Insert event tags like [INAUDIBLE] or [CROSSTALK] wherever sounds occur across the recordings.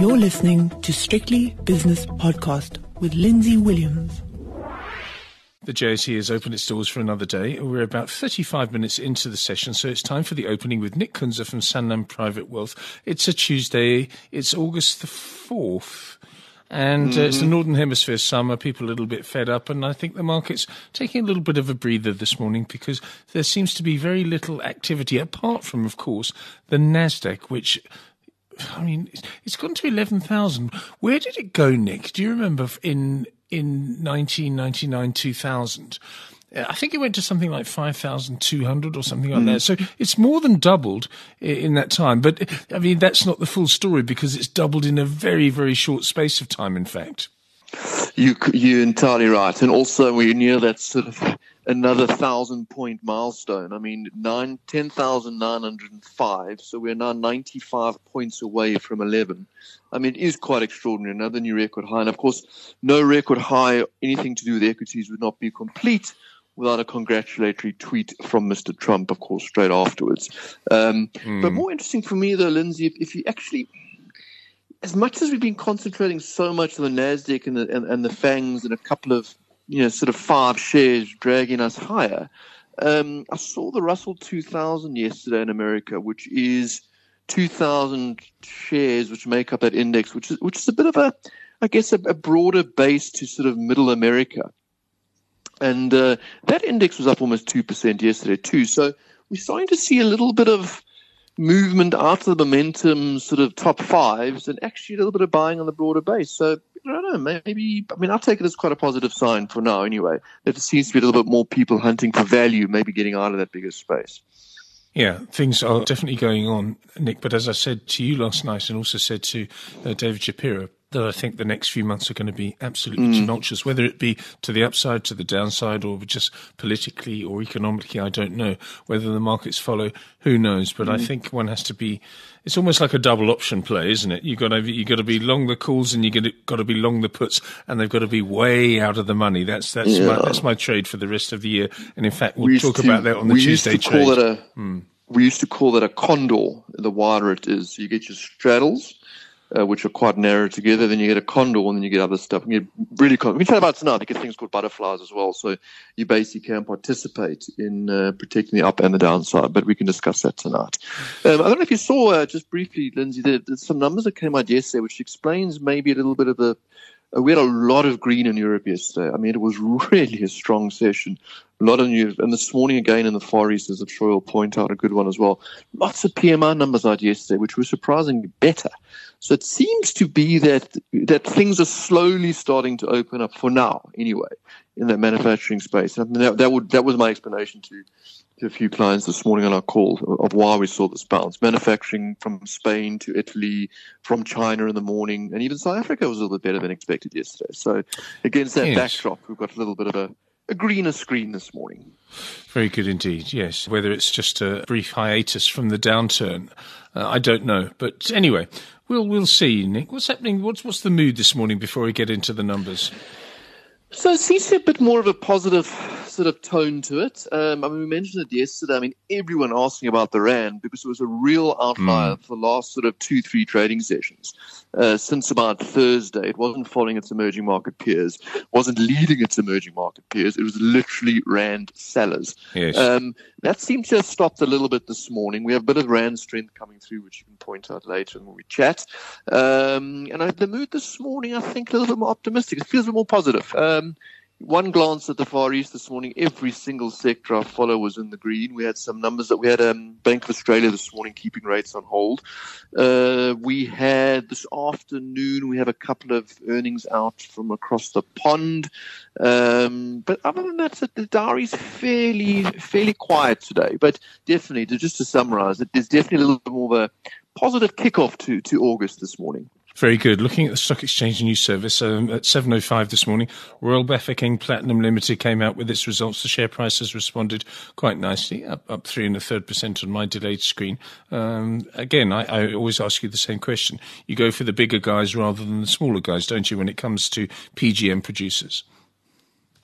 You're listening to Strictly Business Podcast with Lindsay Williams. The JSE has opened its doors for another day. We're about 35 minutes into the session, so it's time for the opening with Nick Kunze from Sanlam Private Wealth. It's a Tuesday. It's August the 4th. And mm-hmm. uh, it's the mm-hmm. Northern Hemisphere summer. People are a little bit fed up. And I think the market's taking a little bit of a breather this morning because there seems to be very little activity, apart from, of course, the NASDAQ, which I mean, it's gone to 11,000. Where did it go, Nick? Do you remember in, in 1999, 2000? I think it went to something like 5,200 or something like mm. that. So it's more than doubled in that time. But I mean, that's not the full story because it's doubled in a very, very short space of time, in fact. You, you're entirely right. And also, we're near that sort of another thousand point milestone. I mean, nine, 10,905. So we're now 95 points away from 11. I mean, it is quite extraordinary. Another new record high. And of course, no record high, anything to do with equities would not be complete without a congratulatory tweet from Mr. Trump, of course, straight afterwards. Um, mm. But more interesting for me, though, Lindsay, if, if you actually as much as we've been concentrating so much on the Nasdaq and the and, and the FAANGs and a couple of you know, sort of five shares dragging us higher. Um, I saw the Russell 2000 yesterday in America, which is 2,000 shares, which make up that index, which is which is a bit of a, I guess, a, a broader base to sort of Middle America, and uh, that index was up almost two percent yesterday too. So we're starting to see a little bit of movement out of the momentum sort of top fives, and actually a little bit of buying on the broader base. So I don't know, maybe, I mean, I'll take it as quite a positive sign for now anyway, there seems to be a little bit more people hunting for value, maybe getting out of that bigger space. Yeah, things are definitely going on, Nick. But as I said to you last night and also said to uh, David Shapiro, that I think the next few months are going to be absolutely mm. tumultuous, whether it be to the upside, to the downside, or just politically or economically. I don't know whether the markets follow. Who knows? But mm. I think one has to be. It's almost like a double option play, isn't it? You got to you got to be long the calls and you got to be long the puts, and they've got to be way out of the money. That's that's yeah. my, that's my trade for the rest of the year. And in fact, we'll we talk to, about that on the Tuesday trade. A, mm. We used to call that a condor. The wider it is, you get your straddles uh, which are quite narrow together. Then you get a condor, and then you get other stuff. And you really, con- we can about tonight. You get things called butterflies as well. So you basically can participate in uh, protecting the up and the downside. But we can discuss that tonight. Um, I don't know if you saw uh, just briefly, Lindsay. There, there's some numbers that came out yesterday, which explains maybe a little bit of the Uh, we had a lot of green in Europe yesterday. I mean, it was [LAUGHS] really a strong session. A lot of news. And this morning again in the Far East, as I'm sure you'll point out, a good one as well. Lots of PMI numbers out yesterday, which were surprisingly better. So it seems to be that that things are slowly starting to open up for now, anyway, in that manufacturing space. And that, that would that was my explanation to to a few clients this morning on our call of why we saw this bounce. Manufacturing from Spain to Italy, from China in the morning, and even South Africa was a little bit better than expected yesterday. So against that yes. backdrop, we've got a little bit of a a greener screen this morning. Very good indeed, yes. Whether it's just a brief hiatus from the downturn, uh, I don't know. But anyway, we'll we'll see, Nick. What's happening? What's what's the mood this morning before we get into the numbers? So it seems to be a bit more of a positive sort of tone to it. Um, I mean, we mentioned it yesterday. I mean, everyone asking about the RAND because it was a real outlier mm. for the last sort of two, three trading sessions. Uh, since about Thursday, it wasn't following its emerging market peers, wasn't leading its emerging market peers. It was literally RAND sellers. Yes. Um, that seems to have stopped a little bit this morning. We have a bit of RAND strength coming through, which you can point out later when we chat. Um, and I, the mood this morning, I think, a little bit more optimistic. It feels a bit more positive. Um, one glance at the Far East this morning, every single sector I follow was in the green. We had some numbers that we had um, Bank of Australia this morning keeping rates on hold. Uh, we had this afternoon, we have a couple of earnings out from across the pond. Um, but other than that, the diary's fairly, fairly quiet today. But definitely, just to summarize there's definitely a little bit more of a positive kickoff to, to August this morning. Very good. Looking at the Stock Exchange News Service um, at 7.05 this morning, Royal Bafokeng Platinum Limited came out with its results. The share price has responded quite nicely, up, up three and a third percent on my delayed screen. Um, again, I, I, always ask you the same question. You go for the bigger guys rather than the smaller guys, don't you, when it comes to PGM producers?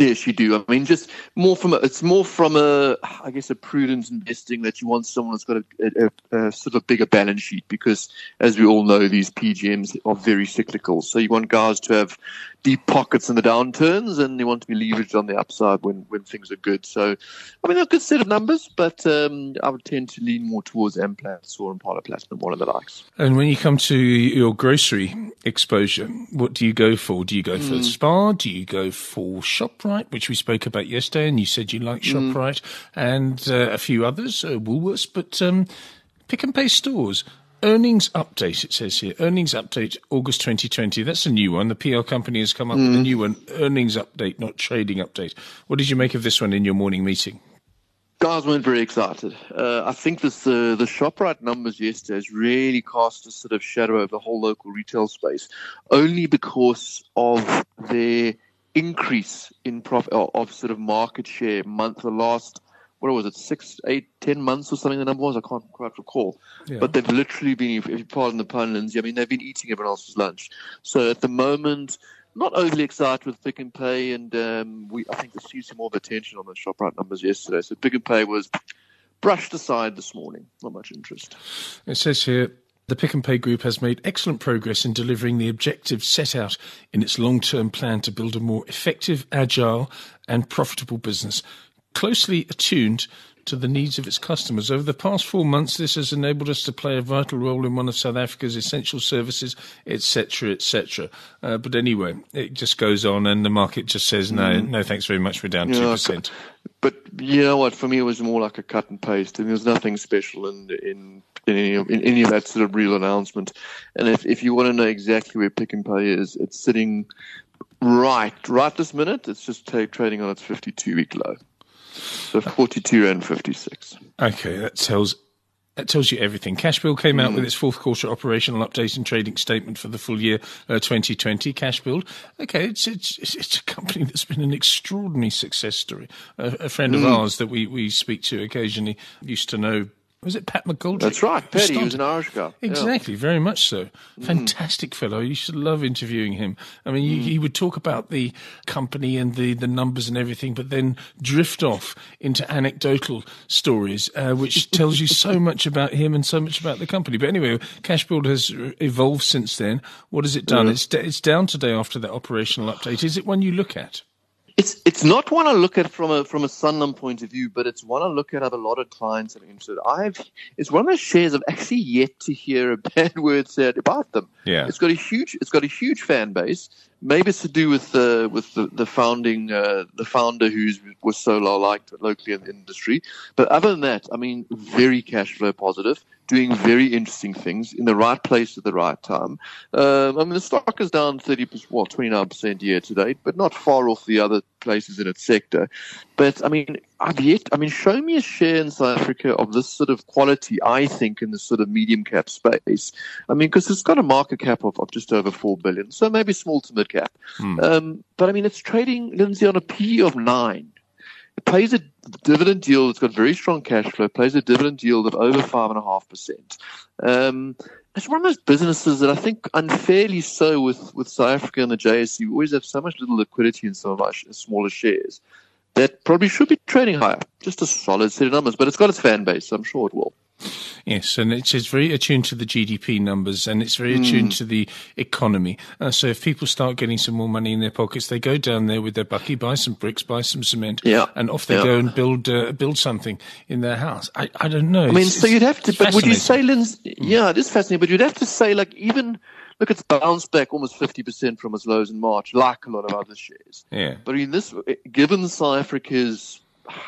Yes, you do. I mean, just more from a, it's more from a, I guess, a prudent investing that you want someone that's got a, a, a, sort of bigger balance sheet because, as we all know, these PGMs are very cyclical. So you want guys to have deep pockets in the downturns, and you want to be leveraged on the upside when when things are good. So, I mean, they're a good set of numbers, but um, I would tend to lean more towards Amplats or Impala Platinum, one of the likes. And when you come to your grocery exposure, what do you go for? Do you go for mm. Spar? Do you go for ShopRite, which we spoke about yesterday, and you said you like mm. ShopRite, and uh, a few others, uh, Woolworths, but um, Pick n Pay stores. Earnings update, it says here. Earnings update, August 2020. That's a new one. The PL company has come up mm. with a mm. new one. Earnings update, not trading update. What did you make of this one in your morning meeting? Guys weren't very excited. Uh, I think this, uh, the ShopRite numbers yesterday has really cast a sort of shadow over the whole local retail space, only because of their increase in profit of sort of market share month the last what was it six eight ten months or something the number was? I can't quite recall. Yeah. but they've literally been if you pardon the pun Lindsay I mean they've been eating everyone else's lunch. So at the moment not overly excited with Pick n Pay and um, we I think there's some more of attention on the ShopRite numbers yesterday. So Pick n Pay was brushed aside this morning. Not much interest. It says here the Pick n Pay Group has made excellent progress in delivering the objectives set out in its long term plan to build a more effective, agile, and profitable business, closely attuned to the needs of its customers. Over the past four months, this has enabled us to play a vital role in one of South Africa's essential services, etc., etc. Uh, but anyway, it just goes on, and the market just says, no, mm. no, thanks very much, we're down two percent. But you know what? For me, it was more like a cut and paste, and there's nothing special in in in any, of, in any of that sort of real announcement. And if, if you want to know exactly where Pick n Pay is, it's sitting right, right this minute. It's just trading on its 52 week low. So 42 and 56. Okay, that tells that tells you everything. Cashbuild came out mm. with its fourth quarter operational update and trading statement for the full year uh, 2020. Cashbuild, okay, it's, it's it's a company that's been an extraordinary success story. Uh, a friend mm. of ours that we, we speak to occasionally used to know was it Pat McGoldrick? That's right. Paddy, he was an Irish guy. Exactly, yeah. very much so. Mm. Fantastic mm. fellow. You should love interviewing him. I mean, mm. he, he, would talk about the company and the, the numbers and everything, but then drift off into anecdotal stories, uh, which [LAUGHS] tells you so much about him and so much about the company. But anyway, Cashbuild has evolved since then. What has it done? Mm. It's, it's down today after that operational update. Is it one you look at? It's it's not one I look at from a from a Sanlam point of view, but it's one I look at. Have a lot of clients that are interested. I've it's one of those shares I've actually yet to hear a [LAUGHS] bad word said about them. Yeah, it's got a huge it's got a huge fan base. Maybe it's to do with the with the, the founding uh, the founder who was so liked locally in the industry. But other than that, I mean, very cash flow positive, doing very interesting things in the right place at the right time. Um, I mean, the stock is down thirty percent, well, twenty nine percent year to date, but not far off the other places in its sector. But I mean, I've yet, I mean, show me a share in South Africa of this sort of quality, I think, in the sort of medium cap space. I mean, because it's got a market cap of, of just over 4 billion, so maybe small to mid cap. Hmm. Um, but I mean, it's trading, Lindsay, on a P of nine. Pays a dividend yield, it's got very strong cash flow, pays a dividend yield of over 5.5%. Um, it's one of those businesses that I think unfairly so with, with South Africa and the JSE, we always have so much little liquidity in some of our smaller shares that probably should be trading higher. Just a solid set of numbers, but it's got its fan base, so I'm sure it will. Yes, and it's, it's very attuned to the GDP numbers and it's very attuned mm. to the economy. Uh, so if people start getting some more money in their pockets, they go down there with their bakkie, buy some bricks, buy some cement, yeah. and off they yeah. go and build uh, build something in their house. I, I don't know. I mean, it's, so you'd have to, but would you say, Linz, yeah, it is fascinating, but you'd have to say, like, even – look, it's bounced back almost 50% from its lows in March, like a lot of other shares. Yeah. But in this, given South Africa's,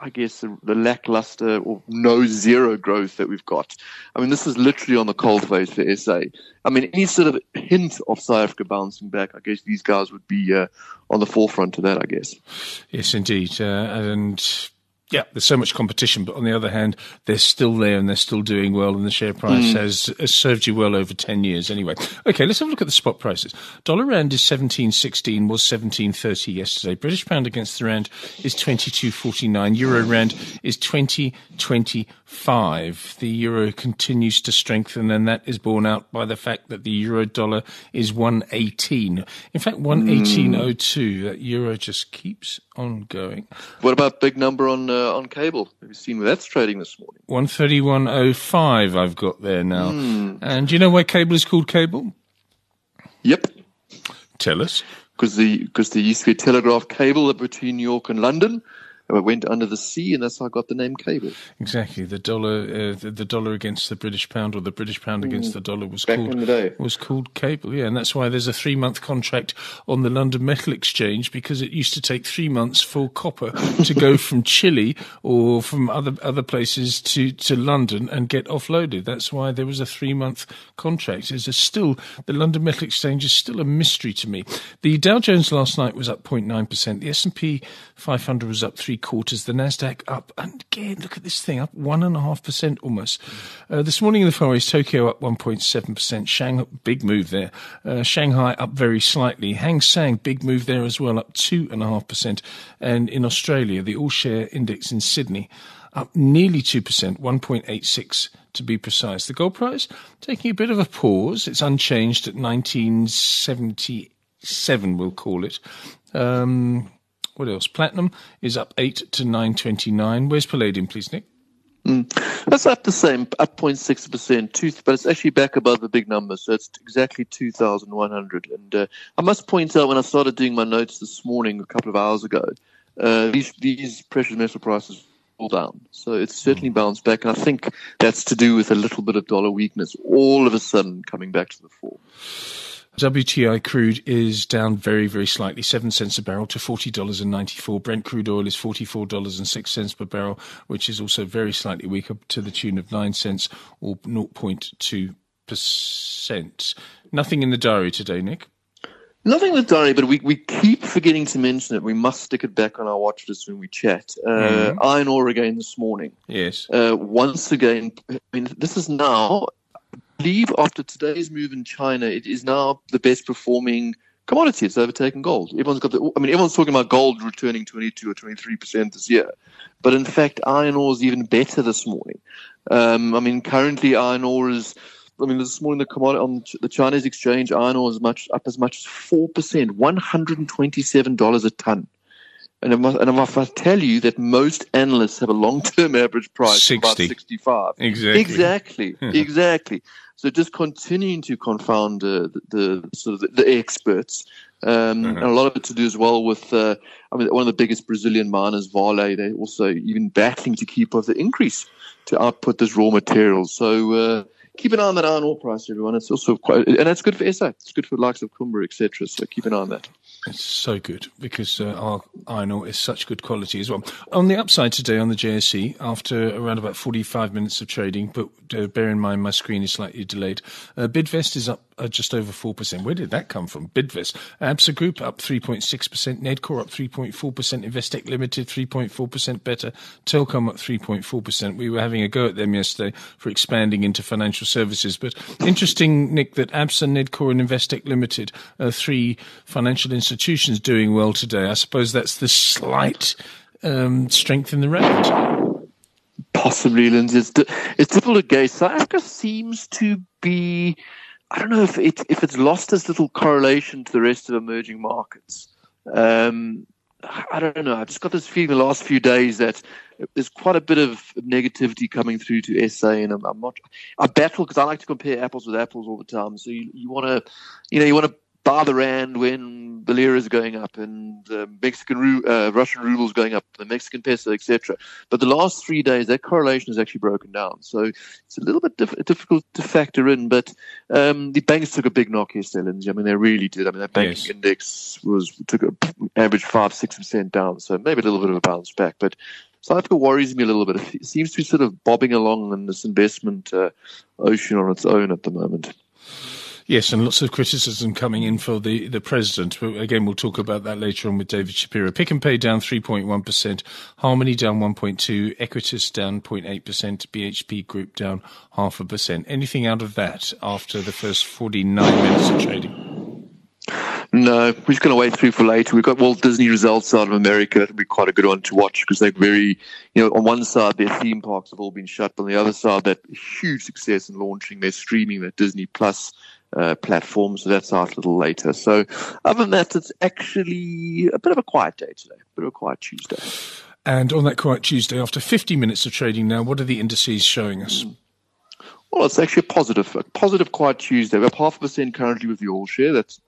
I guess, the, the, lackluster or no zero growth that we've got, I mean, this is literally on the cold face for SA. I mean, any sort of hint of South Africa bouncing back, I guess these guys would be uh, on the forefront of that, I guess. Yes, indeed. Uh, and yeah, there's so much competition, but on the other hand, they're still there and they're still doing well, and the share price mm. has, has, served you well over 10 years anyway. Okay, let's have a look at the spot prices. Dollar Rand is 17.16, was 17.30 yesterday. British Pound against the Rand is 22.49. Euro Rand is 20.24. five. The euro continues to strengthen, and that is borne out by the fact that the euro dollar is 118. In fact, 118.02. That euro just keeps on going. What about big number on uh, on cable? Have you seen where that's trading this morning? 131.05 I've got there now. Mm. And do you know why cable is called cable? Yep. Tell us. Because the because there used to be a telegraph cable between New York and London, went under the sea, and that's how I got the name cable. Exactly, the dollar, uh, the, the, dollar against the British pound, or the British pound against the dollar was Back called in the day. was called cable. Yeah, and that's why there's a three month contract on the London Metal Exchange because it used to take three months for copper to go [LAUGHS] from Chile or from other other places to to London and get offloaded. That's why there was a three month contract. Is still the London Metal Exchange is still a mystery to me. The Dow Jones last night was up 0.9 percent. The S and P 500 was up three quarters. The Nasdaq up, and again, look at this thing up one and a half percent almost. Uh, this morning in the Far East, Tokyo up 1.7 percent. Shanghai, big move there. Uh, Shanghai up very slightly. Hang Seng, big move there as well, up two and a half percent. And in Australia, the All Share Index in Sydney up nearly 2%, 1.86 to be precise. The gold price taking a bit of a pause. It's unchanged at 1977, we'll call it. Um, what else? Platinum is up 8 to 929. Where's palladium, please, Nick? Mm. That's up the same, up 0.6%, two, but it's actually back above the big number, so it's exactly 2,100. And uh, I must point out, when I started doing my notes this morning, a couple of hours ago, uh, these, these precious metal prices all down. So it's certainly bounced back, and I think that's to do with a little bit of dollar weakness all of a sudden coming back to the fore. WTI crude is down very, very slightly, seven cents a barrel to forty dollars and ninety-four. Brent crude oil is forty-four dollars and six cents per barrel, which is also very slightly weaker to the tune of nine cents or 0.2 percent. Nothing in the diary today, Nick. Nothing in the diary, but we, we keep forgetting to mention it. We must stick it back on our watch list when we chat. Uh, Mhm. Iron ore again this morning. Yes. Uh, once again, I mean, this is now, believe after today's move in China, it is now the best performing commodity. It's overtaken gold. Everyone's got the, I mean, everyone's talking about gold returning 22 or 23% this year. But in fact, iron ore is even better this morning. Um, I mean, currently iron ore is, I mean, this morning the commodity on the Chinese exchange, iron ore is much up as much as 4%, $127 a ton. And I, must, and I must tell you that most analysts have a long-term [LAUGHS] average price of about 65. Exactly. Exactly, [LAUGHS] exactly. So just continuing to confound uh, the, the sort of the, the experts, um, Uh-huh. and a lot of it to do as well with. Uh, I mean, one of the biggest Brazilian miners, Vale, they're also even battling to keep up the increase to output this raw material. So uh, keep an eye on that iron ore price, everyone. It's also quite, and that's good for SA. It's good for the likes of Kumba, etc. So keep an eye on that. It's so good because uh, our iron ore is such good quality as well. On the upside today on the JSE, after around about 45 minutes of trading, but uh, bear in mind my screen is slightly delayed, uh, Bidvest is up just over 4%. Where did that come from? Bidvest. ABSA Group up 3.6%, Nedcor up 3.4%, Investec Limited 3.4% better, Telkom up 3.4%. We were having a go at them yesterday for expanding into financial services. But interesting, Nick, that ABSA, Nedcor, and Investec Limited are three financial institutions doing well today. I suppose that's the slight um, strength in the rand. Possibly, Lindsay. It's, it's difficult to gauge. South Africa seems to be. I don't know if it if it's lost its little correlation to the rest of emerging markets. Um, I don't know. I've just got this feeling the last few days that there's quite a bit of negativity coming through to SA, and I'm, I'm not. I battle because I like to compare apples with apples all the time. So you, you want to, you know, you want to buy the rand when the lira is going up and uh, Mexican ru- uh, Russian rubles going up, the Mexican peso, etc. But the last three days, that correlation has actually broken down. So it's a little bit diff- difficult to factor in. But um, the banks took a big knock yesterday, Lindsay. I mean, they really did. I mean, that banking Yes. index was took an average five six percent down. So maybe a little bit of a bounce back, but. South Africa worries me a little bit. It seems to be sort of bobbing along in this investment uh, ocean on its own at the moment. Yes, and lots of criticism coming in for the, the president. But again, we'll talk about that later on with David Shapiro. Pick n Pay down 3.1%, Harmony down 1.2%, Equites down 0.8%, BHP Group down half a percent. Anything out of that after the first 49 minutes of trading? No, we're just going to wait through for later. We've got Walt Disney results out of America. That'll be quite a good one to watch because they're very, you know, on one side their theme parks have all been shut, but on the other side that huge success in launching their streaming, their Disney Plus uh, platform. So that's out a little later. So other than that, it's actually a bit of a quiet day today, a bit of a quiet Tuesday. And on that quiet Tuesday, after 50 minutes of trading now, what are the indices showing us? Well, it's actually a positive, a positive quiet Tuesday. We're up half a percent currently with the all share. That's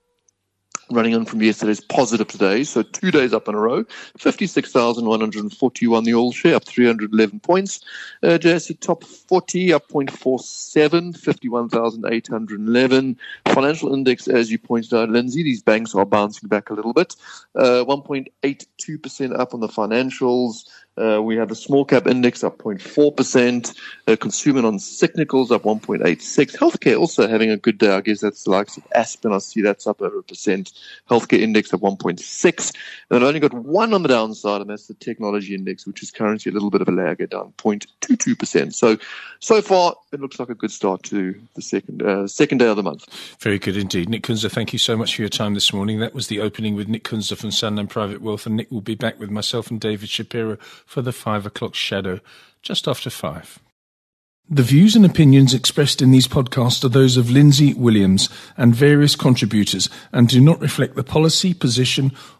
running on from yesterday's positive today. So two days up in a row. 56,141 the all share, up 311 points. Uh, JSE top 40 up 0.47, 51,811. Financial index, as you pointed out, Lindsay, these banks are bouncing back a little bit. Uh, 1.82% up on the financials. Uh, we have the small cap index up 0.4%, uh, consumer on cyclicals up 1.86. Healthcare also having a good day. I guess that's the likes of Aspen. I see that's up over a percent. Healthcare index up 1.6. And I've only got one on the downside, and that's the technology index, which is currently a little bit of a lagger down 0.22%. So, so far, it looks like a good start to the second, uh, second day of the month. Very good indeed. Nick Kunze, thank you so much for your time this morning. That was the opening with Nick Kunze from Sanlam Private Wealth, and Nick will be back with myself and David Shapiro for the five o'clock shadow just after five. The views and opinions expressed in these podcasts are those of Lindsay Williams and various contributors and do not reflect the policy, position,